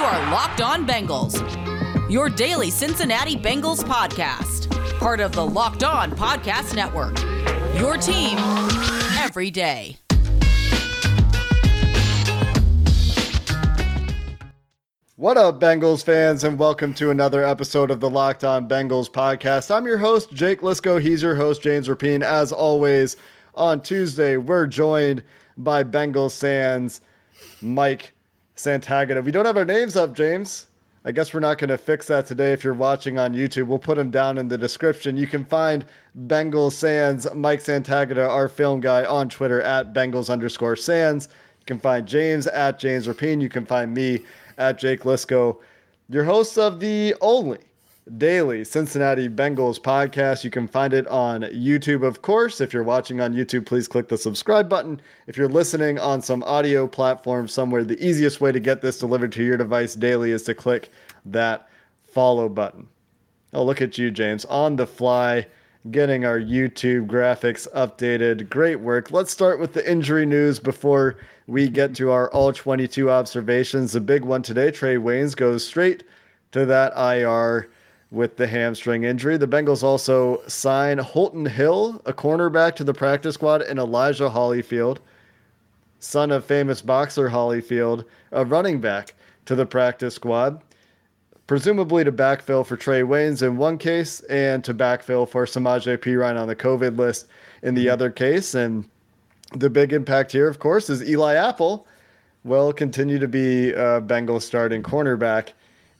are Locked On Bengals, your daily Cincinnati Bengals podcast, part of the Locked On Podcast Network. Your team every day. What up, Bengals fans, and welcome to another episode of the Locked On Bengals podcast. I'm your host, Jake Liskow. He's your host, James Rapien. As always, on Tuesday, we're joined by Bengals fans Mike Santagata. We don't have our names up, James. I guess we're not going to fix that today. If you're watching on YouTube, we'll put them down in the description. You can find Bengal Sands, Mike Santagata, our film guy, on Twitter at Bengals underscore Sands. You can find James at James Rapien. You can find me at Jake Liskow, your host of the only daily Cincinnati Bengals podcast. You can find it on YouTube, of course. If you're watching on YouTube, please click the subscribe button. If you're listening on some audio platform somewhere, the easiest way to get this delivered to your device daily is to click that follow button. Oh, look at you, James, on the fly, getting our YouTube graphics updated. Great work. Let's start with the injury news before we get to our all 22 observations. The big one today, Trae Waynes goes straight to that IR with the hamstring injury. The Bengals also sign Holton Hill, a cornerback, to the practice squad, and Elijah Holyfield, son of famous boxer Holyfield, a running back, to the practice squad, presumably to backfill for Trae Waynes in one case and to backfill for Samaje Perine on the COVID list in the other case. And the big impact here, of course, is Eli Apple will continue to be a Bengals starting cornerback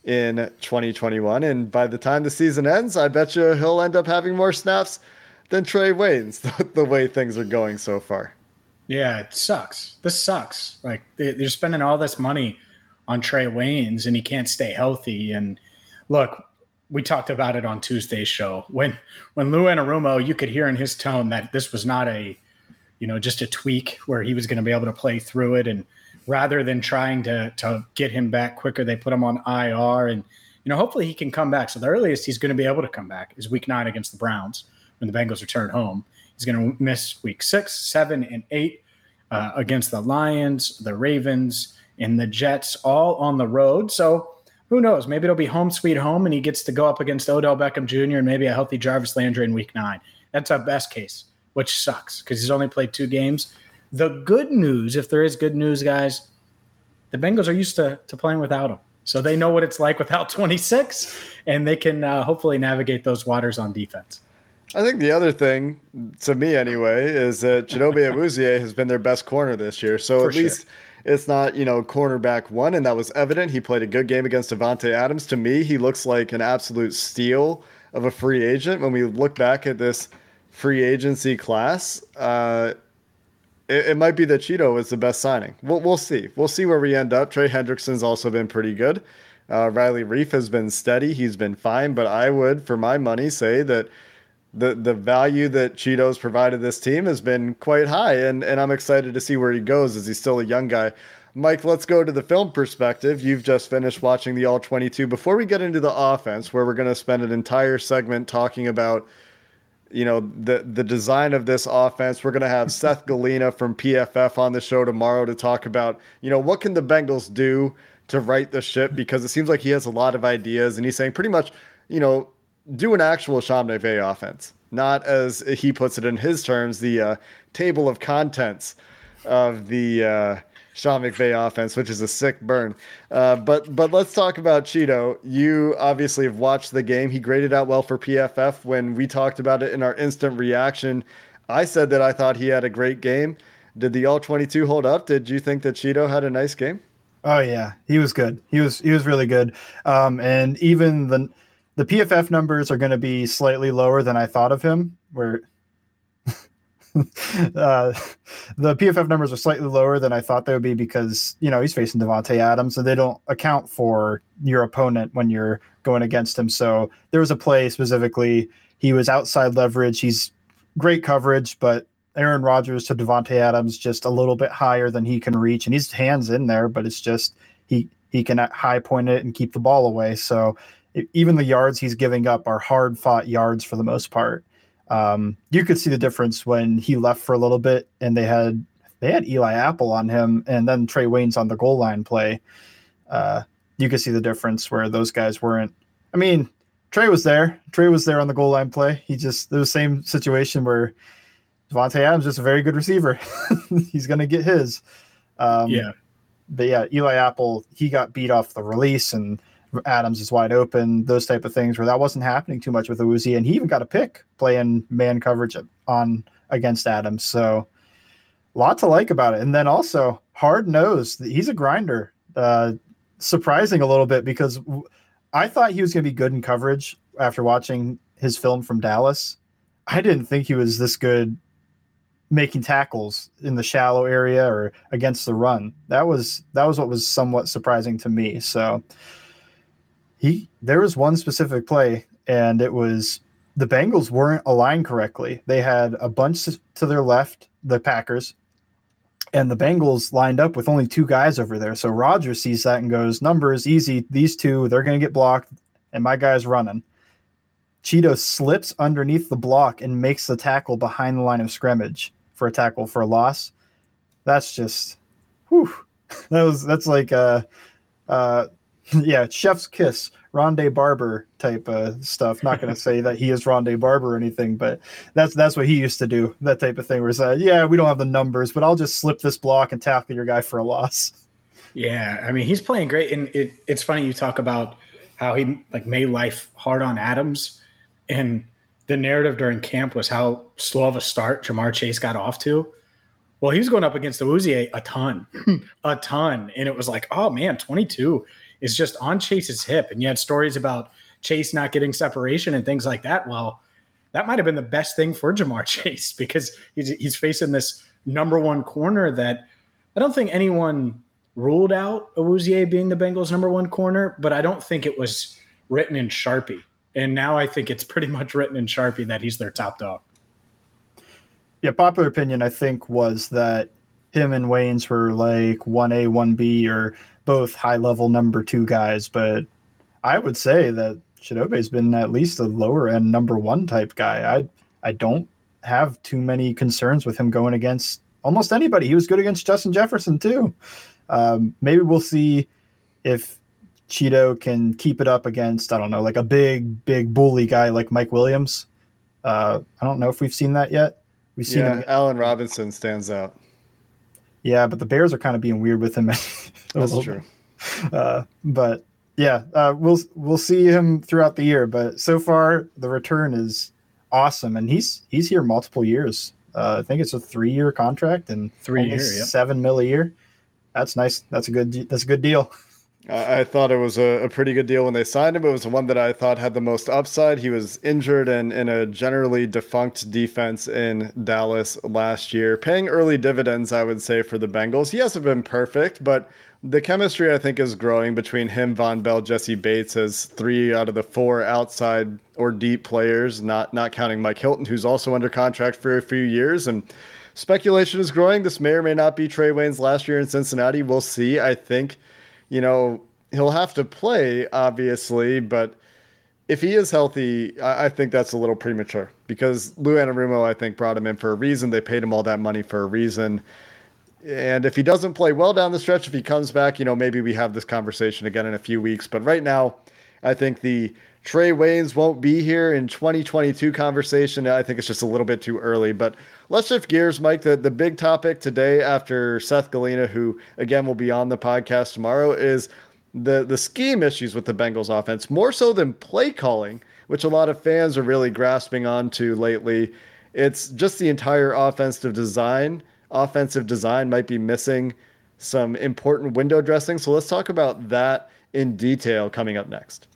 in 2021. And by the time the season ends, I bet you he'll end up having more snaps than Trae Waynes, the way things are going so far. Yeah, it sucks. This sucks. Like they're spending all this money on Trae Waynes and he can't stay healthy. And look, we talked about it on Tuesday's show. When when Lou Anarumo, you could hear in his tone that this was not a, you know, just a tweak where he was going to be able to play through it and rather than trying to to get him back quicker, they put him on IR, and you know hopefully he can come back. So the earliest he's going to be able to come back is Week Nine against the Browns when the Bengals return home. He's going to miss Week Six, Seven, and Eight uh, against the Lions, the Ravens, and the Jets, all on the road. So who knows? Maybe it'll be home sweet home, and he gets to go up against Odell Beckham Jr. and maybe a healthy Jarvis Landry in Week Nine. That's our best case, which sucks because he's only played two games. The good news, if there is good news, guys, the Bengals are used to, to playing without him. So they know what it's like without 26, and they can uh, hopefully navigate those waters on defense. I think the other thing, to me anyway, is that Chidobe Awuzie has been their best corner this year. So For at sure. least it's not, you know, cornerback one, and that was evident. He played a good game against Davante Adams. To me, he looks like an absolute steal of a free agent. When we look back at this free agency class, uh, it, it, might be that Chido is the best signing. We'll, we'll see. We'll see where we end up. Trey Hendrickson's also been pretty good. Uh, Riley Reiff has been steady. He's been fine, but I would, for my money, say that the the value that Chido's provided this team has been quite high, and and I'm excited to see where he goes as he's still a young guy. Mike, let's go to the film perspective. You've just finished watching the All 22. Before we get into the offense, where we're going to spend an entire segment talking about you know the the design of this offense. We're going to have Seth Galina from PFF on the show tomorrow to talk about you know what can the Bengals do to right the ship because it seems like he has a lot of ideas and he's saying pretty much you know do an actual Sean offense, not as he puts it in his terms the uh, table of contents of the. Uh, Sean McVay offense, which is a sick burn. Uh, but but let's talk about Chido. You obviously have watched the game. He graded out well for PFF when we talked about it in our instant reaction. I said that I thought he had a great game. Did the all 22 hold up? Did you think that Chido had a nice game? Oh yeah, he was good. He was he was really good. Um, and even the the PFF numbers are going to be slightly lower than I thought of him. Where uh, the PFF numbers are slightly lower than I thought they would be because you know he's facing Davante Adams, so they don't account for your opponent when you're going against him. So there was a play specifically. He was outside leverage. He's great coverage, but Aaron Rodgers to Davante Adams just a little bit higher than he can reach, and he's hands in there, but it's just he he can high point it and keep the ball away. So even the yards he's giving up are hard fought yards for the most part. Um, you could see the difference when he left for a little bit and they had they had Eli Apple on him and then Trae Waynes on the goal line play. Uh, you could see the difference where those guys weren't. I mean, Trae was there. Trae was there on the goal line play. He just the same situation where Davante Adams is a very good receiver. He's going to get his. Um, yeah. But yeah, Eli Apple, he got beat off the release and Adams is wide open, those type of things where that wasn't happening too much with Awuzie. And he even got a pick playing man coverage on against Adams. So a lot to like about it. And then also hard nose. He's a grinder. Uh, surprising a little bit because I thought he was going to be good in coverage after watching his film from Dallas. I didn't think he was this good making tackles in the shallow area or against the run. That was that was what was somewhat surprising to me. So he there was one specific play and it was the Bengals weren't aligned correctly. They had a bunch to their left, the Packers, and the Bengals lined up with only two guys over there. So Rodgers sees that and goes, "Numbers easy. These two, they're going to get blocked, and my guy's running." Chido slips underneath the block and makes the tackle behind the line of scrimmage for a tackle for a loss. That's just, whew. That was that's like uh, uh, yeah, chef's kiss, Rondé Barber type of stuff. Not going to say that he is Rondé Barber or anything, but that's that's what he used to do. That type of thing where it's uh, yeah, we don't have the numbers, but I'll just slip this block and tackle your guy for a loss. Yeah, I mean he's playing great, and it, it's funny you talk about how he like made life hard on Adams, and the narrative during camp was how slow of a start Ja'Marr Chase got off to. Well, he was going up against Awuzie a ton, a ton, and it was like, oh man, twenty two is just on Chase's hip. And you had stories about Chase not getting separation and things like that. Well, that might have been the best thing for Ja'Marr Chase because he's, he's facing this number one corner that I don't think anyone ruled out Awuzie being the Bengals' number one corner, but I don't think it was written in Sharpie. And now I think it's pretty much written in Sharpie that he's their top dog. Yeah, popular opinion I think was that him and Waynes were like 1A, 1B, or both high level number two guys, but I would say that Chidobe's been at least a lower end number one type guy. I I don't have too many concerns with him going against almost anybody. He was good against Justin Jefferson too. Um, maybe we'll see if Chido can keep it up against I don't know like a big big bully guy like Mike Williams. Uh, I don't know if we've seen that yet. We've seen yeah, him. Allen Robinson stands out. Yeah, but the Bears are kind of being weird with him. That's true. Uh, but yeah, uh, we'll we'll see him throughout the year. But so far, the return is awesome, and he's he's here multiple years. Uh, I think it's a three year contract and three year, seven mil a year. That's nice. That's a good. That's a good deal. I thought it was a, a, pretty good deal when they signed him. It was the one that I thought had the most upside. He was injured and in a generally defunct defense in Dallas last year, paying early dividends, I would say, for the Bengals. He hasn't been perfect, but the chemistry I think is growing between him, Vonn Bell, Jessie Bates as three out of the four outside or deep players, not not counting Mike Hilton, who's also under contract for a few years. And speculation is growing. This may or may not be Trae Waynes' last year in Cincinnati. We'll see. I think you know, he'll have to play, obviously, but if he is healthy, I, think that's a little premature because Lou Anarumo, I think, brought him in for a reason. They paid him all that money for a reason. And if he doesn't play well down the stretch, if he comes back, you know, maybe we have this conversation again in a few weeks. But right now, I think the Trae Waynes won't be here in 2022 conversation. I think it's just a little bit too early. But let's shift gears, Mike. The, the big topic today, after Seth Galina, who again will be on the podcast tomorrow, is the, the scheme issues with the Bengals offense, more so than play calling, which a lot of fans are really grasping onto lately. It's just the entire offensive design. Offensive design might be missing some important window dressing. So let's talk about that in detail coming up next.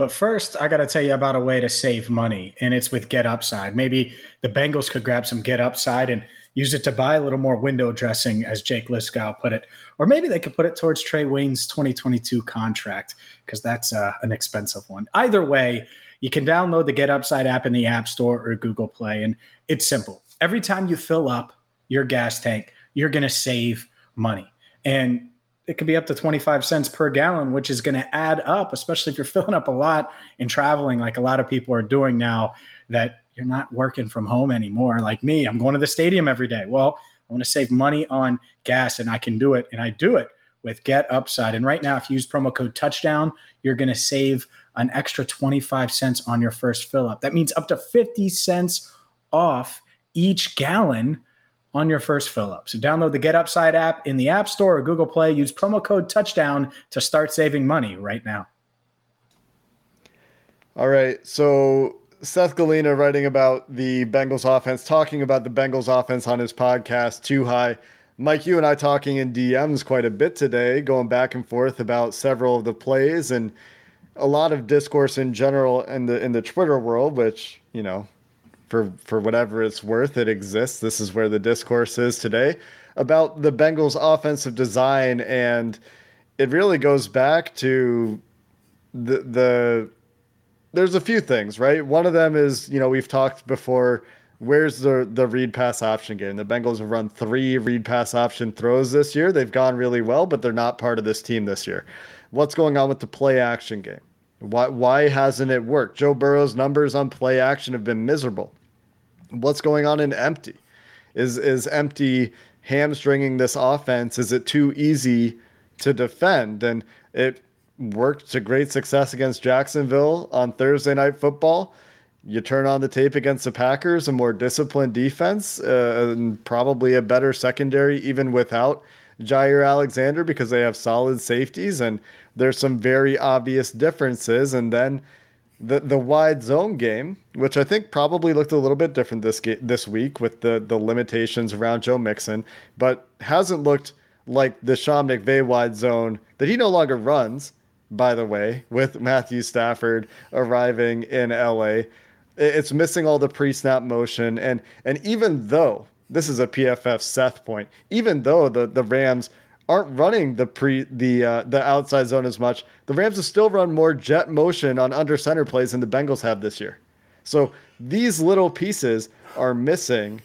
But first, I got to tell you about a way to save money, and it's with Get Upside. Maybe the Bengals could grab some Get Upside and use it to buy a little more window dressing, as Jake Liskow put it. Or maybe they could put it towards Trae Waynes' 2022 contract, because that's uh, an expensive one. Either way, you can download the Get Upside app in the App Store or Google Play, and it's simple. Every time you fill up your gas tank, you're going to save money. And it could be up to 25 cents per gallon, which is going to add up, especially if you're filling up a lot and traveling like a lot of people are doing now that you're not working from home anymore. Like me, I'm going to the stadium every day. Well, I want to save money on gas and I can do it. And I do it with Get Upside. And right now, if you use promo code touchdown, you're going to save an extra 25 cents on your first fill up. That means up to 50 cents off each gallon on your first fill up. So download the Get Upside app in the App Store or Google Play. Use promo code touchdown to start saving money right now. All right. So Seth Galina writing about the Bengals offense, talking about the Bengals offense on his podcast, Too High. Mike, you and I talking in DMs quite a bit today, going back and forth about several of the plays and a lot of discourse in general in the in the Twitter world, which you know, for for whatever it's worth, it exists. This is where the discourse is today about the Bengals' offensive design, and it really goes back to the the. There's a few things, right? One of them is you know we've talked before where's the the read pass option game? The Bengals have run three read pass option throws this year. They've gone really well, but they're not part of this team this year. What's going on with the play action game? Why why hasn't it worked? Joe Burrow's numbers on play action have been miserable. What's going on in empty? Is is empty hamstringing this offense? Is it too easy to defend? And it worked to great success against Jacksonville on Thursday night football you turn on the tape against the Packers, a more disciplined defense, uh, and probably a better secondary, even without Jaire Alexander, because they have solid safeties and there's some very obvious differences. And then the the wide zone game, which I think probably looked a little bit different this this week with the the limitations around Joe Mixon, but hasn't looked like the Sean McVay wide zone that he no longer runs. By the way, with Matthew Stafford arriving in LA, it's missing all the pre-snap motion, and and even though this is a PFF Seth point, even though the the Rams aren't running the pre the uh, the outside zone as much, the Rams have still run more jet motion on under center plays than the Bengals have this year. So these little pieces are missing.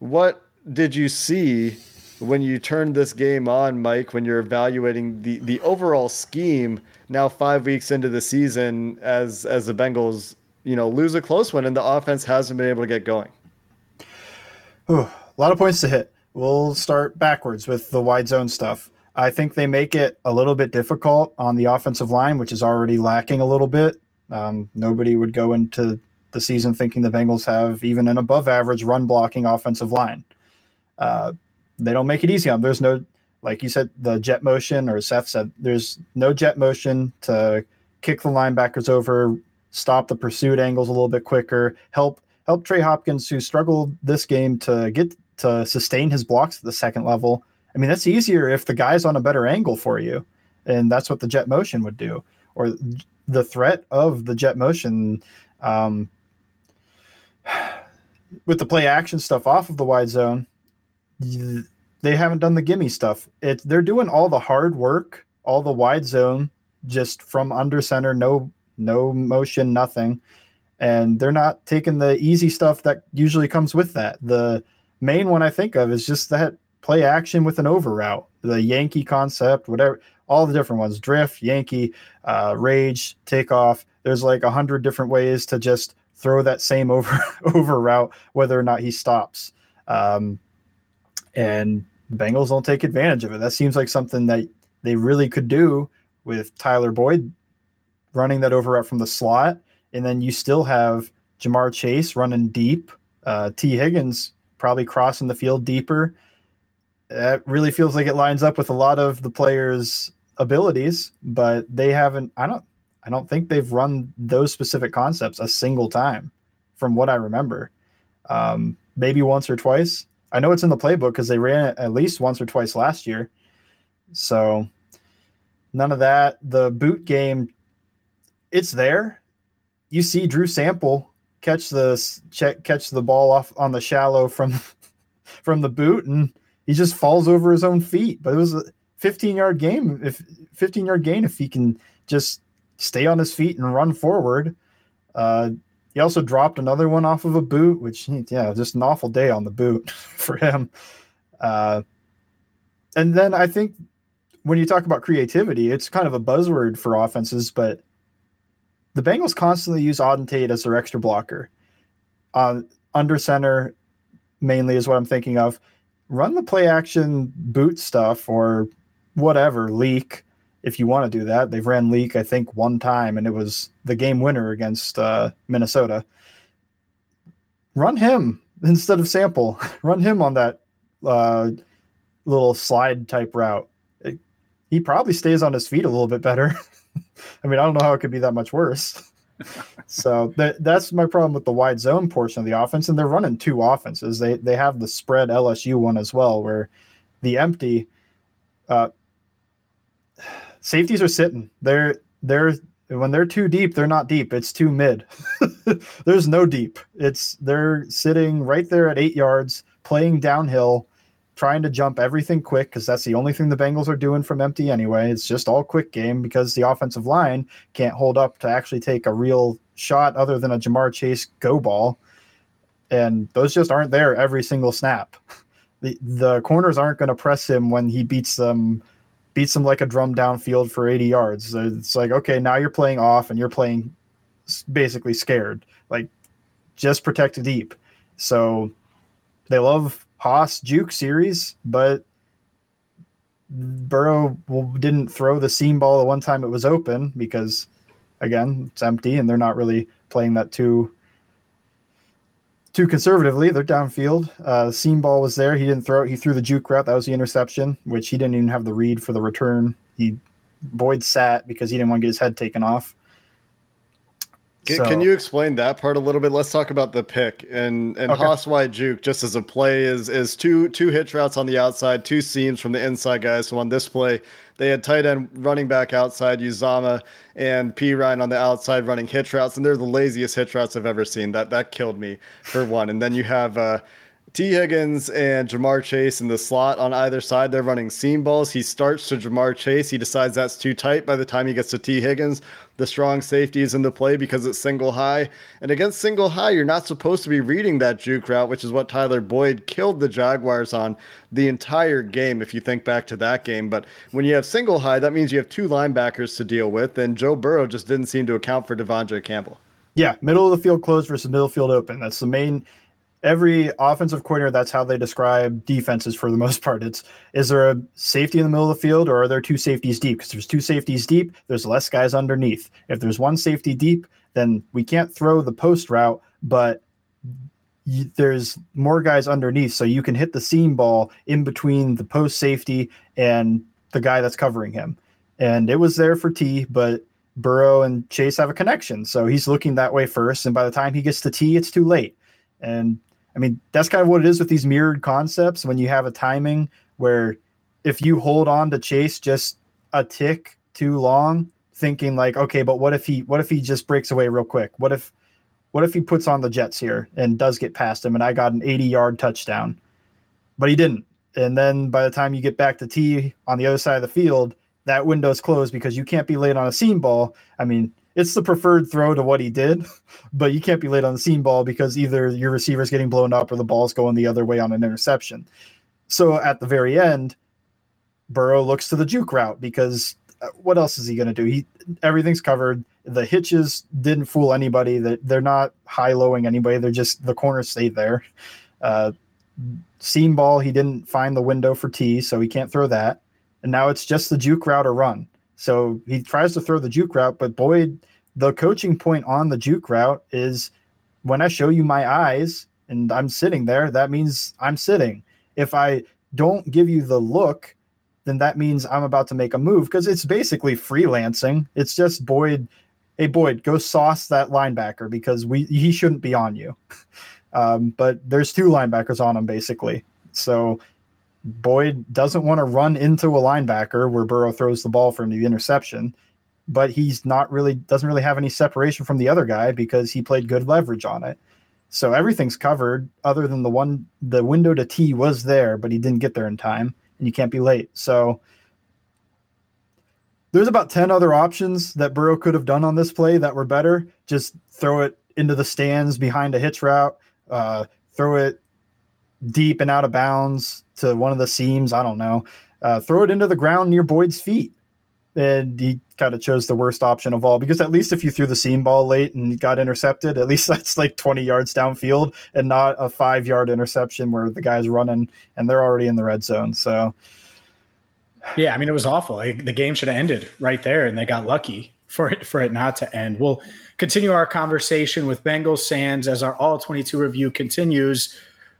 What did you see when you turned this game on, Mike? When you're evaluating the the overall scheme now, five weeks into the season, as as the Bengals you know, lose a close one and the offense hasn't been able to get going. Ooh, a lot of points to hit. We'll start backwards with the wide zone stuff. I think they make it a little bit difficult on the offensive line, which is already lacking a little bit. Um, nobody would go into the season thinking the Bengals have even an above average run blocking offensive line. Uh, they don't make it easy on. There's no, like you said, the jet motion, or Seth said, there's no jet motion to kick the linebackers over, stop the pursuit angles a little bit quicker, help help Trey Hopkins, who struggled this game to get to sustain his blocks at the second level. I mean, that's easier if the guy's on a better angle for you, and that's what the jet motion would do, or the threat of the jet motion. Um, with the play action stuff off of the wide zone, they haven't done the gimme stuff. It they're doing all the hard work, all the wide zone, just from under center, no no motion, nothing. And they're not taking the easy stuff that usually comes with that. The main one I think of is just that play action with an over route, the Yankee concept, whatever, all the different ones drift, Yankee, uh, rage, takeoff. There's like a hundred different ways to just throw that same over over route, whether or not he stops. Um, and Bengals don't take advantage of it. That seems like something that they really could do with Tyler Boyd running that over route from the slot, and then you still have Ja'Marr Chase running deep. Uh, Tee Higgins probably crossing the field deeper. That really feels like it lines up with a lot of the players' abilities, but they haven't. I don't. I don't think they've run those specific concepts a single time, from what I remember. Um, maybe once or twice. I know it's in the playbook because they ran it at least once or twice last year. So none of that. The boot game it's there. You see Drew Sample catch the check catch the ball off on the shallow from from the boot and he just falls over his own feet. But it was a 15 yard game if 15 yard gain if he can just stay on his feet and run forward. Uh, he also dropped another one off of a boot, which yeah, just an awful day on the boot for him. Uh, and then I think when you talk about creativity, it's kind of a buzzword for offenses, but the Bengals constantly use Auden Tate as their extra blocker. Uh, under center, mainly is what I'm thinking of. Run the play action boot stuff or whatever leak if you want to do that. They've ran leak I think one time and it was the game winner against uh, Minnesota. Run him instead of Sample. Run him on that uh, little slide type route. It, he probably stays on his feet a little bit better. I mean, I don't know how it could be that much worse. so that that's my problem with the wide zone portion of the offense, and they're running two offenses. They they have the spread LSU one as well, where the empty uh, safeties are sitting. They're they're when they're too deep, they're not deep. It's too mid. There's no deep. It's they're sitting right there at eight yards, playing downhill, trying to jump everything quick because that's the only thing the Bengals are doing from empty anyway. It's just all quick game because the offensive line can't hold up to actually take a real shot other than a Ja'Marr Chase go ball. And those just aren't there every single snap. The the corners aren't going to press him when he beats them beats them like a drum downfield for 80 yards. It's like, okay, now you're playing off and you're playing basically scared. Like just protect deep. So they love Hoss juke series, but Burrow didn't throw the seam ball the one time it was open because, again, it's empty and they're not really playing that too too conservatively. They're downfield. Uh, seam ball was there. He didn't throw it. He threw the juke route. That was the interception, which he didn't even have the read for the return. He Boyd sat because he didn't want to get his head taken off. Can, so, can, you explain that part a little bit? Let's talk about the pick and and okay. Hoss wide juke just as a play is is two two hitch routes on the outside, two seams from the inside guys. So on this play, they had tight end running back outside, Uzomah and Perine on the outside running hitch routes, and they're the laziest hitch routes I've ever seen. That that killed me for one. And then you have uh, Tee Higgins and Ja'Marr Chase in the slot on either side. They're running seam balls. He starts to Ja'Marr Chase. He decides that's too tight. By the time he gets to T. Higgins, the strong safety is in the play because it's single high. And against single high, you're not supposed to be reading that juke route, which is what Tyler Boyd killed the Jaguars on the entire game, if you think back to that game. But when you have single high, that means you have two linebackers to deal with. And Joe Burrow just didn't seem to account for De'Vondre Campbell. Yeah, middle of the field closed versus middle field open. That's the main every offensive coordinator that's how they describe defenses for the most part. It's is there a safety in the middle of the field or are there two safeties deep? Because there's two safeties deep there's less guys underneath. If there's one safety deep then we can't throw the post route but there's more guys underneath. So you can hit the seam ball in between the post safety and the guy that's covering him. And it was there for T but Burrow and Chase have a connection. So he's looking that way first. And by the time he gets to T it's too late. And I mean, that's kind of what it is with these mirrored concepts when you have a timing where if you hold on to Chase just a tick too long, thinking like, okay, but what if he what if he just breaks away real quick? What if what if he puts on the Jets here and does get past him and I got an 80 yard touchdown? But he didn't. And then by the time you get back to T on the other side of the field, that window's closed because you can't be late on a seam ball. I mean, it's the preferred throw to what he did, but you can't be late on the seam ball because either your receiver's getting blown up or the ball's going the other way on an interception. So at the very end, Burrow looks to the juke route because uh, what else is he going to do? He everything's covered. The hitches didn't fool anybody. That they're not high lowing anybody. They're just the corners stayed there. Uh, seam ball, he didn't find the window for T, so he can't throw that. And now it's just the juke route or run. So he tries to throw the juke route, but Boyd, the coaching point on the juke route is when I show you my eyes and I'm sitting there, that means I'm sitting. If I don't give you the look, then that means I'm about to make a move because it's basically freelancing. It's just Boyd, hey Boyd, go sauce that linebacker because we he shouldn't be on you. Um, but there's two linebackers on him basically. So Boyd doesn't want to run into a linebacker where Burrow throws the ball for the interception, but he's not really doesn't really have any separation from the other guy because he played good leverage on it. So everything's covered other than the one the window to T was there, but he didn't get there in time and you can't be late. So there's about 10 other options that Burrow could have done on this play that were better. Just throw it into the stands behind a hitch route, uh, throw it deep and out of bounds to one of the seams. I don't know. Uh, throw it into the ground near Boyd's feet. And he kind of chose the worst option of all because at least if you threw the seam ball late and got intercepted, at least that's like 20 yards downfield and not a five yard interception where the guy's running and they're already in the red zone. So Yeah, I mean it was awful. Like, the game should have ended right there, and they got lucky for it for it not to end. We'll continue our conversation with Bengals Sands as our all 22 review continues.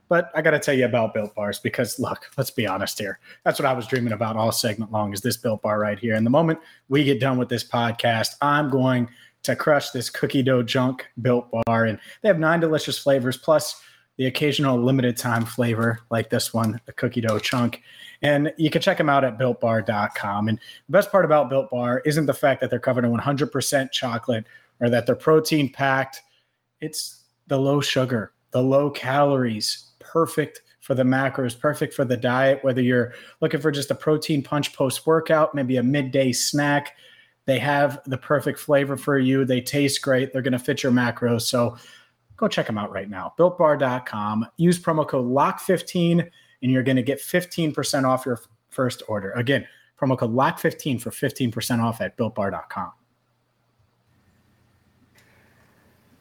But I got to tell you about Built Bars because look, let's be honest here. That's what I was dreaming about all segment long is this Built Bar right here. And the moment we get done with this podcast, I'm going to crush this cookie dough junk Built Bar. And they have nine delicious flavors plus the occasional limited time flavor like this one, the cookie dough chunk. And you can check them out at builtbar.com. And the best part about Built Bar isn't the fact that they're covered in 100% chocolate or that they're protein packed. It's the low sugar, the low calories, perfect for the macros, perfect for the diet, whether you're looking for just a protein punch post workout, maybe a midday snack. They have the perfect flavor for you. They taste great. They're going to fit your macros. So go check them out right now. BuiltBar.com. Use promo code LOCK15 and you're going to get 15% off your first order. Again, promo code LOCK15 for 15% off at BuiltBar.com.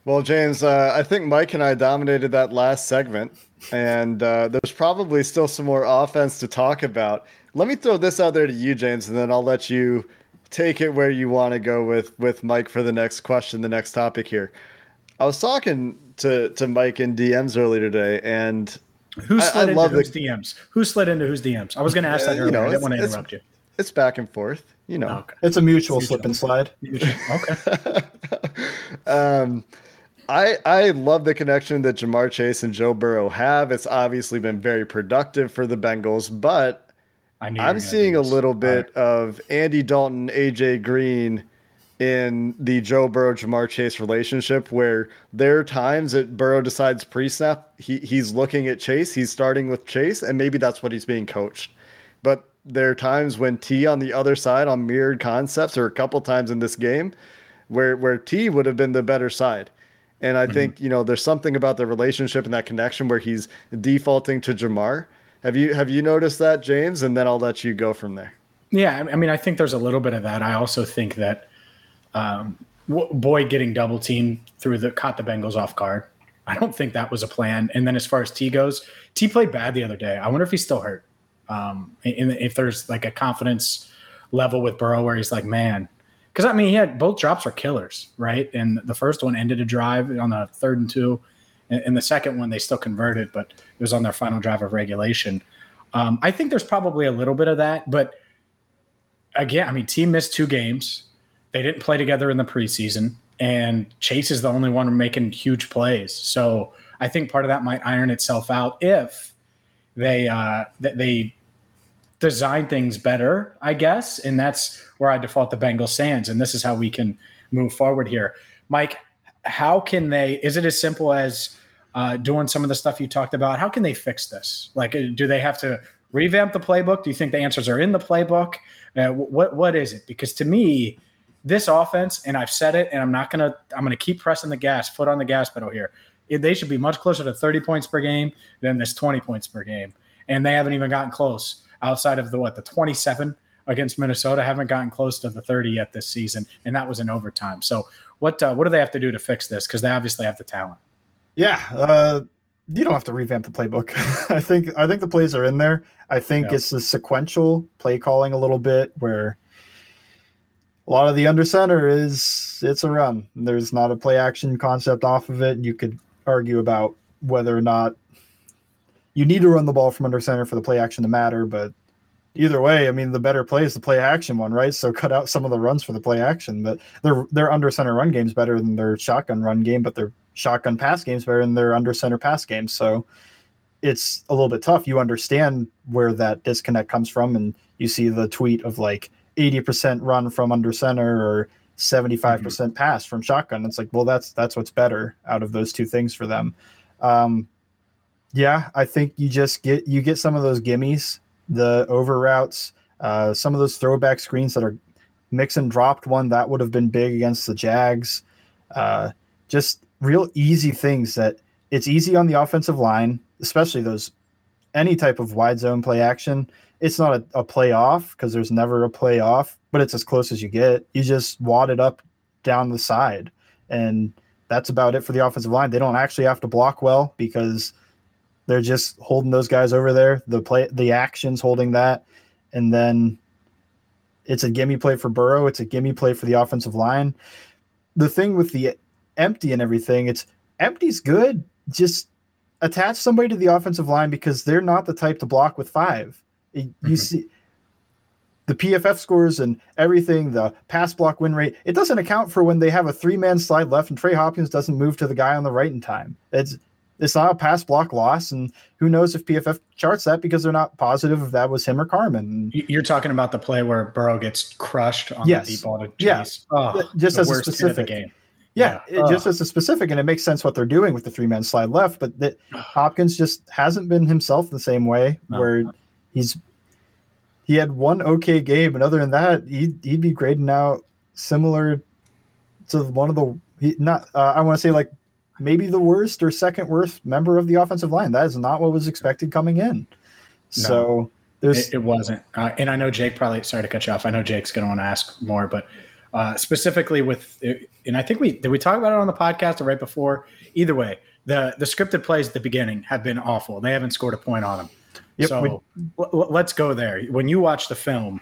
Well, James, uh, I think Mike and I dominated that last segment, and uh, there's probably still some more offense to talk about. Let me throw this out there to you, James, and then I'll let you take it where you want to go with with Mike for the next question, the next topic here. I was talking to to Mike in DMs earlier today, and who slid I, I into love whose the, DMs? Who slid into whose DMs? I was going to ask that earlier. you earlier. know, I didn't want to it's- interrupt you. It's back and forth, you know. Okay. It's a mutual Mutual. slip and slide. Okay. um, I I love the connection that Ja'Marr Chase and Joe Burrow have. It's obviously been very productive for the Bengals, but I'm seeing a little bit of Andy Dalton, AJ Green in the Joe Burrow Ja'Marr Chase relationship where there are times that Burrow decides pre-snap he he's looking at Chase, he's starting with Chase, and maybe that's what he's being coached. But there are times when T on the other side on mirrored concepts, or a couple times in this game, where where T would have been the better side. And I think you know there's something about the relationship and that connection where he's defaulting to Ja'Marr. Have you have you noticed that, James? And then I'll let you go from there. Yeah, I mean, I think there's a little bit of that. I also think that um, Boyd getting double teamed through the caught the Bengals off guard. I don't think that was a plan. And then as far as T goes, T played bad the other day. I wonder if he's still hurt. Um, and if there's like a confidence level with Burrow where he's like, man, because I mean, he had both drops are killers, right? And the first one ended a drive on the third and two, and, and the second one they still converted, but it was on their final drive of regulation. Um, I think there's probably a little bit of that, but again, I mean, team missed two games. They didn't play together in the preseason, and Chase is the only one making huge plays. So I think part of that might iron itself out if they uh, th- they design things better, I guess. And that's where I default the Bengal Sands, and this is how we can move forward here. Mike, how can they? Is it as simple as uh, doing some of the stuff you talked about? How can they fix this? Like, uh, do they have to revamp the playbook? Do you think the answers are in the playbook? Uh, what what is it? Because to me, this offense, and I've said it, and I'm not gonna I'm gonna keep pressing the gas, foot on the gas pedal here. They should be much closer to 30 points per game than this 20 points per game, and they haven't even gotten close outside of the what the 27 against Minnesota. Haven't gotten close to the 30 yet this season, and that was in overtime. So what uh, what do they have to do to fix this? Because they obviously have the talent. Yeah, uh, you don't have to revamp the playbook. I think I think the plays are in there. I think Yeah. it's the sequential play calling a little bit where a lot of the under center is it's a run. There's not a play action concept off of it. You could argue about whether or not you need to run the ball from under center for the play action to matter, but either way, I mean the better play is the play action one, right? So cut out some of the runs for the play action. But their their under center run game's better than their shotgun run game, but their shotgun pass game's better than their under center pass game. So it's a little bit tough. You understand where that disconnect comes from, and you see the tweet of like 80% run from under center or 75% pass from shotgun. It's like, well, that's that's what's better out of those two things for them. Um, yeah, I think you just get you get some of those gimmies, the over routes, uh, some of those throwback screens that are Mixon dropped one that would have been big against the Jags. Uh, just real easy things that it's easy on the offensive line, especially those any type of wide zone play action. It's not a, a play off because there's never a play off, but it's as close as you get. You just wad it up down the side, and that's about it for the offensive line. They don't actually have to block well because they're just holding those guys over there. The play, the actions holding that, and then it's a gimme play for Burrow. It's a gimme play for the offensive line. The thing with the empty and everything, it's empty's good. Just attach somebody to the offensive line because they're not the type to block with five. You mm-hmm. see the PFF scores and everything, the pass block win rate, it doesn't account for when they have a three man slide left and Trey Hopkins doesn't move to the guy on the right in time. It's it's not a pass block loss, and who knows if PFF charts that because they're not positive if that was him or Carman. You're talking about the play where Burrow gets crushed on yes. the deep ball to chase. Yeah. Oh, just as a specific game. Yeah, yeah. It, just as a specific, and it makes sense what they're doing with the three man slide left, but that Hopkins just hasn't been himself the same way no. where he's he had one okay game, and other than that, he'd, he'd be grading out similar to one of the he, not uh, I want to say like maybe the worst or second worst member of the offensive line. That is not what was expected coming in. No, so there's it, it wasn't. Uh, and I know Jake probably sorry to cut you off. I know Jake's going to want to ask more, but uh, specifically with and I think we did we talk about it on the podcast or right before. Either way, the the scripted plays at the beginning have been awful. They haven't scored a point on them. Yep, so we, let's go there. When you watch the film,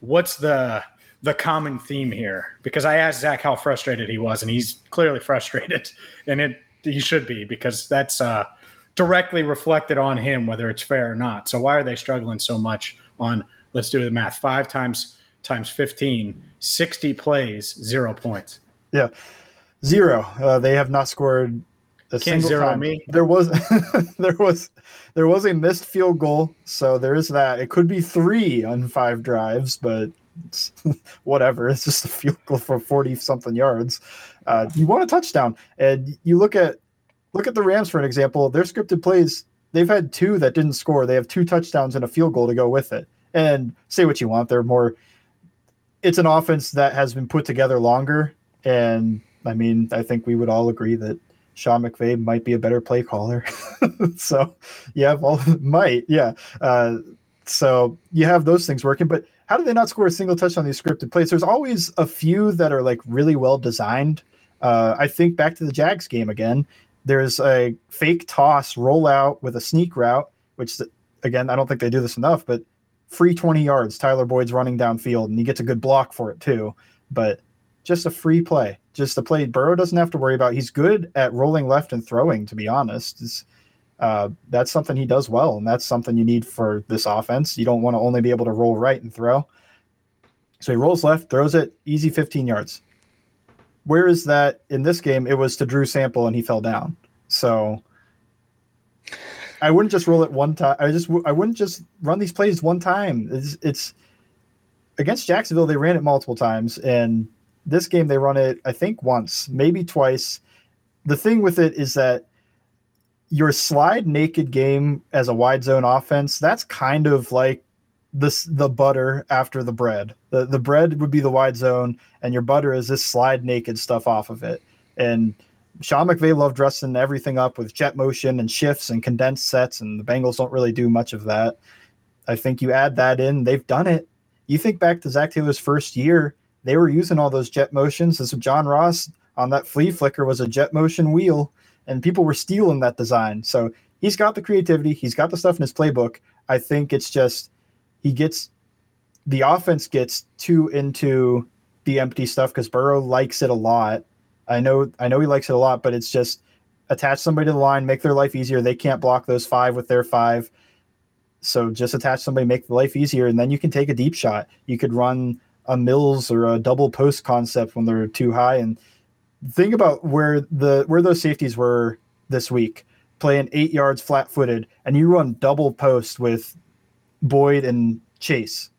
what's the the common theme here? Because I asked Zac how frustrated he was, and he's clearly frustrated, and it he should be because that's uh, directly reflected on him, whether it's fair or not. So why are they struggling so much on? Let's do the math. Five times times 15, 60 plays, zero points. Yeah, zero. Uh, they have not scored a Can't single zero time. me. There was there was there was a missed field goal, so there is that. It could be three on five drives, but whatever. It's just a field goal for forty something yards. Uh, you want a touchdown, and you look at look at the Rams for an example. Their scripted plays, they've had two that didn't score. They have two touchdowns and a field goal to go with it. And say what you want, they're more. It's an offense that has been put together longer, and I mean, I think we would all agree that Sean McVay might be a better play caller. so, yeah, well, might, yeah. Uh, so you have those things working, but how do they not score a single touch on these scripted plays? There's always a few that are like really well designed. Uh, I think back to the Jags game again. There's a fake toss rollout with a sneak route, which again I don't think they do this enough, but free 20 yards. Tyler Boyd's running downfield, and he gets a good block for it too. But just a free play, just a play Burrow doesn't have to worry about. He's good at rolling left and throwing, to be honest. Uh, that's something he does well, and that's something you need for this offense. You don't want to only be able to roll right and throw. So he rolls left, throws it, easy 15 yards. Where is that in this game? It was to Drew Sample, and he fell down. So I wouldn't just roll it one time. I just I wouldn't just run these plays one time. It's, it's against Jacksonville. They ran it multiple times, and this game they run it, I think, once, maybe twice. The thing with it is that your slide naked game as a wide zone offense, that's kind of like this the butter after the bread. The the bread would be the wide zone, and your butter is this slide naked stuff off of it. And Sean McVay loved dressing everything up with jet motion and shifts and condensed sets, and the Bengals don't really do much of that. I think you add that in, they've done it. You think back to Zac Taylor's first year, they were using all those jet motions. This John Ross on that flea flicker was a jet motion wheel, and people were stealing that design. So he's got the creativity, he's got the stuff in his playbook. I think it's just he gets the offense gets too into the empty stuff because Burrow likes it a lot. I know I know he likes it a lot, but it's just attach somebody to the line, make their life easier. They can't block those five with their five. So just attach somebody, make the life easier, and then you can take a deep shot. You could run a Mills or a double post concept when they're too high. And think about where the where those safeties were this week, playing eight yards flat footed, and you run double post with Boyd and Chase.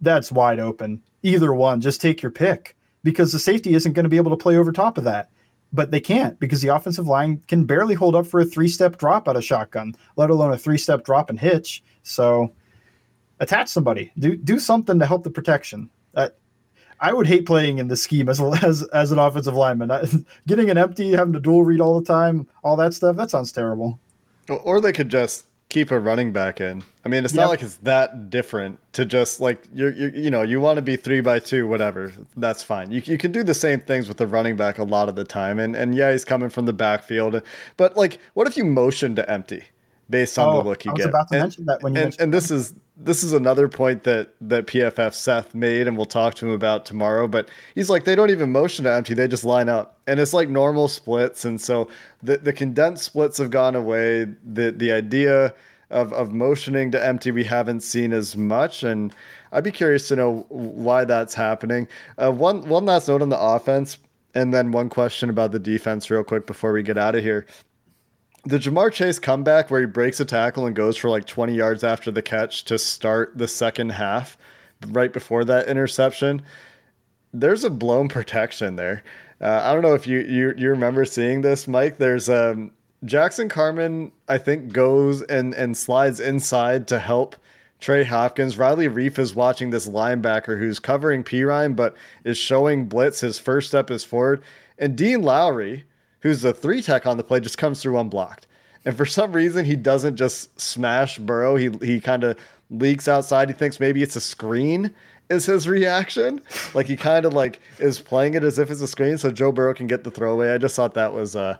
That's wide open. Either one, just take your pick because the safety isn't going to be able to play over top of that. But they can't because the offensive line can barely hold up for a three step drop out of shotgun, let alone a three step drop and hitch. So attach somebody, do do something to help the protection. Uh, I would hate playing in this scheme as as as an offensive lineman. I, getting an empty, having to dual read all the time, all that stuff. That sounds terrible. Or they could just keep a running back in. I mean, it's yep. not like it's that different to just like you're, you're you know you want to be three by two, whatever. That's fine. You you can do the same things with the running back a lot of the time, and and yeah, he's coming from the backfield. But like, what if you motion to empty? Based on Oh, the look you I was get. about to And- mention that when you and, and this is this is another point that that PFF Seth made, and we'll talk to him about tomorrow. But he's like, they don't even motion to empty; they just line up, and it's like normal splits. And so the the condensed splits have gone away. The the idea of of motioning to empty we haven't seen as much, and I'd be curious to know why that's happening. Uh, one one last note on the offense, and then one question about the defense, real quick, before we get out of here the Ja'Marr Chase comeback where he breaks a tackle and goes for like 20 yards after the catch to start the second half, right before that interception, there's a blown protection there. Uh, I don't know if you, you you remember seeing this, Mike. There's um Jackson Carman, I think, goes and and slides inside to help Trey Hopkins. Riley Reiff is watching this linebacker who's covering P but is showing blitz. His first step is forward, and Dean Lowry, who's the three tech on the play, just comes through unblocked. And for some reason, he doesn't just smash Burrow. He he kind of leaks outside. He thinks maybe it's a screen. Is his reaction like he kind of like is playing it as if it's a screen so Joe Burrow can get the throwaway? I just thought that was a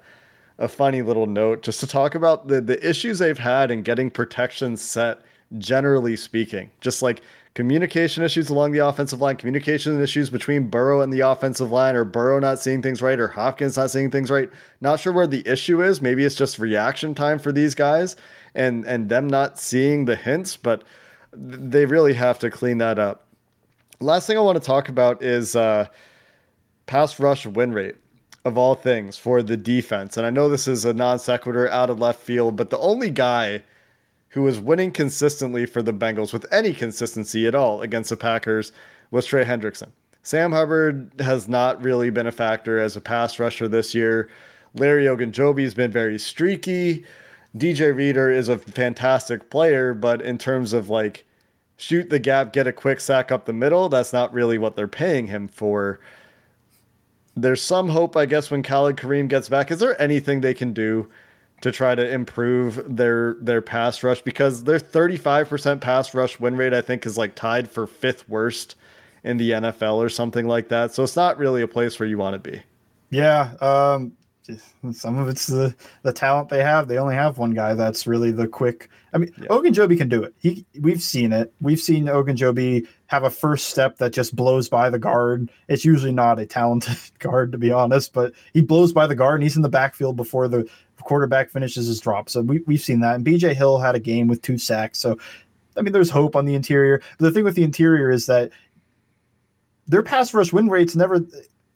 a funny little note just to talk about the the issues they've had in getting protection set generally speaking. Just like communication issues along the offensive line, communication issues between Burrow and the offensive line, or Burrow not seeing things right, or Hopkins not seeing things right. Not sure where the issue is. Maybe it's just reaction time for these guys and and them not seeing the hints, but they really have to clean that up. Last thing I want to talk about is uh, pass rush win rate of all things for the defense. And I know this is a non sequitur out of left field, but the only guy who was winning consistently for the Bengals with any consistency at all against the Packers was Trey Hendrickson. Sam Hubbard has not really been a factor as a pass rusher this year. Larry Ogunjobi has been very streaky. DJ Reader is a fantastic player, but in terms of like shoot the gap, get a quick sack up the middle, that's not really what they're paying him for. There's some hope, I guess, when Khalid Kareem gets back. Is there anything they can do to try to improve their their pass rush? Because their 35% pass rush win rate, I think, is like tied for fifth worst in the NFL or something like that. So it's not really a place where you want to be. Yeah, um, some of it's the the talent they have. They only have one guy that's really the quick. I mean, Yeah. Ogunjobi can do it. He we've seen it. We've seen Ogunjobi have a first step that just blows by the guard. It's usually not a talented guard to be honest, but he blows by the guard and he's in the backfield before the quarterback finishes his drop. So we we've seen that. And BJ Hill had a game with two sacks. So I mean, there's hope on the interior. But the thing with the interior is that their pass rush win rates never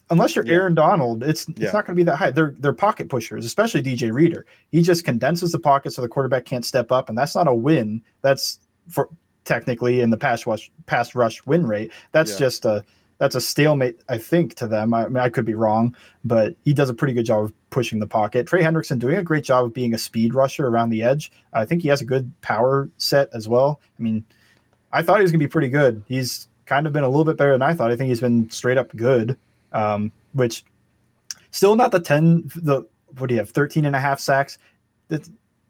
unless you're Yeah. Aaron Donald, it's it's not going to be that high. They're they're pocket pushers, especially DJ Reader. He just condenses the pocket so the quarterback can't step up, and that's not a win. That's for technically in the pass rush pass rush win rate. That's Yeah. just a that's a stalemate, I think, to them. I, I mean, I could be wrong, but he does a pretty good job of pushing the pocket. Trey Hendrickson doing a great job of being a speed rusher around the edge. I think he has a good power set as well. I mean, I thought he was going to be pretty good. He's kind of been a little bit better than I thought. I think he's been straight up good, um, which still not the 10, the, what do you have, 13 and a half sacks? That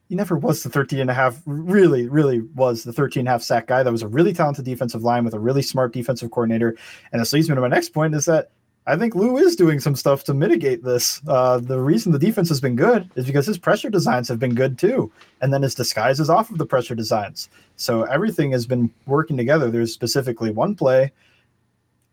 he never was the 13 and a half, really, really was the 13 and a half sack guy. That was a really talented defensive line with a really smart defensive coordinator. And this leads me to my next point is that I think Lou is doing some stuff to mitigate this. Uh, the reason the defense has been good is because his pressure designs have been good too. And then his disguises off of the pressure designs. So everything has been working together. There's specifically one play.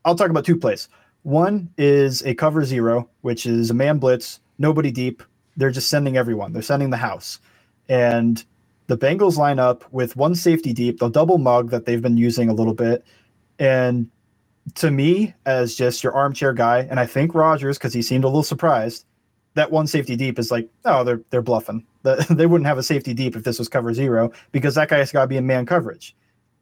I'll talk about two plays. One is a cover zero, which is a man blitz, nobody deep. They're just sending everyone. They're sending the house. And the Bengals line up with one safety deep, the double mug that they've been using a little bit. And to me, as just your armchair guy, and I think Rodgers, because he seemed a little surprised, that one safety deep is like, oh, they're they're bluffing. The- they wouldn't have a safety deep if this was cover zero because that guy's got to be in man coverage.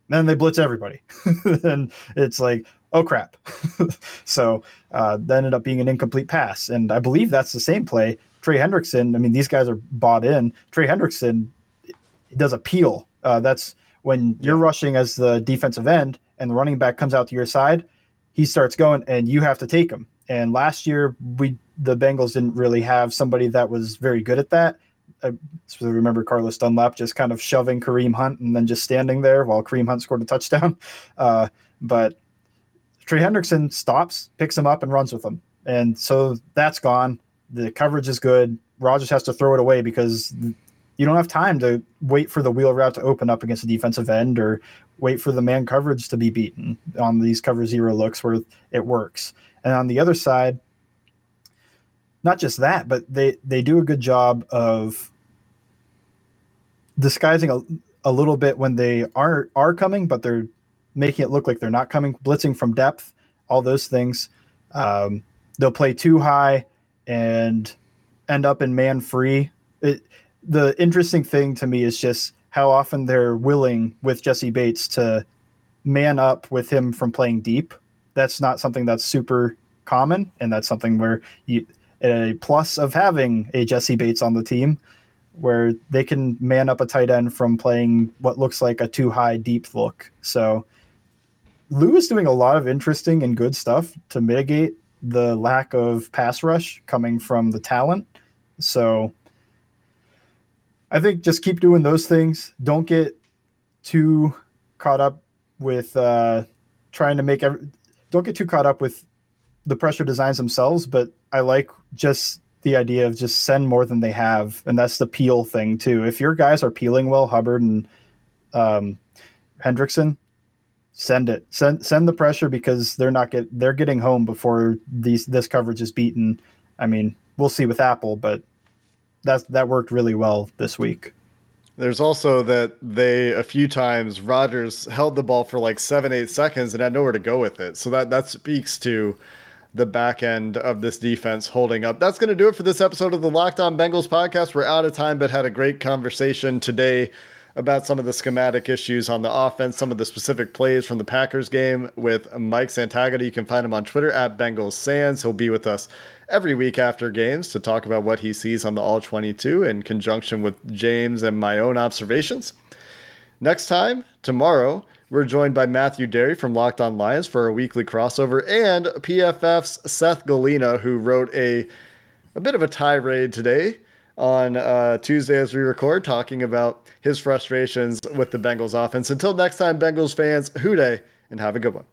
Then they blitz everybody, and it's like, oh crap. so uh, that ended up being an incomplete pass, and I believe that's the same play. Trey Hendrickson. I mean, these guys are bought in. Trey Hendrickson does appeal. Uh, that's when you're rushing as the defensive end, and the running back comes out to your side. He starts going, and you have to take him. And last year, we the Bengals didn't really have somebody that was very good at that. I remember Carlos Dunlap just kind of shoving Kareem Hunt and then just standing there while Kareem Hunt scored a touchdown. Uh, but Trey Hendrickson stops, picks him up, and runs with him. And so that's gone. The coverage is good. Rodgers has to throw it away because you don't have time to wait for the wheel route to open up against a defensive end or wait for the man coverage to be beaten on these cover zero looks where it works. And on the other side, not just that, but they they do a good job of disguising a, a little bit when they are are coming, but they're making it look like they're not coming, blitzing from depth, all those things. Um, they'll play two high and end up in man free. It, the interesting thing to me is just how often they're willing with Jessie Bates to man up with him from playing deep. That's not something that's super common, and that's something where you a plus of having a Jessie Bates on the team where they can man up a tight end from playing what looks like a two high deep look. So Lou is doing a lot of interesting and good stuff to mitigate the lack of pass rush coming from the talent. So I think just keep doing those things. Don't get too caught up with uh, trying to make every, don't get too caught up with the pressure designs themselves, but I like just the idea of just send more than they have, and that's the peel thing too. If your guys are peeling well, Hubbard and um, Hendrickson, send it. Send send the pressure because they're not get they're getting home before these this coverage is beaten. I mean, we'll see with Apple, but that that worked really well this week. There's also that they a few times Rodgers held the ball for like seven, eight seconds and had nowhere to go with it. So that that speaks to the back end of this defense holding up. That's going to do it for this episode of the Locked On Bengals podcast. We're out of time, but had a great conversation today about some of the schematic issues on the offense, some of the specific plays from the Packers game with Mike Santagata. You can find him on Twitter at Bengals Sands. He'll be with us every week after games to talk about what he sees on the All 22 in conjunction with James and my own observations. Next time, tomorrow, we're joined by Matthew Derry from Locked On Lions for a weekly crossover and PFF's Seth Galina, who wrote a, a bit of a tirade today on uh, Tuesday as we record, talking about his frustrations with the Bengals offense. Until next time, Bengals fans, Who Dey and have a good one.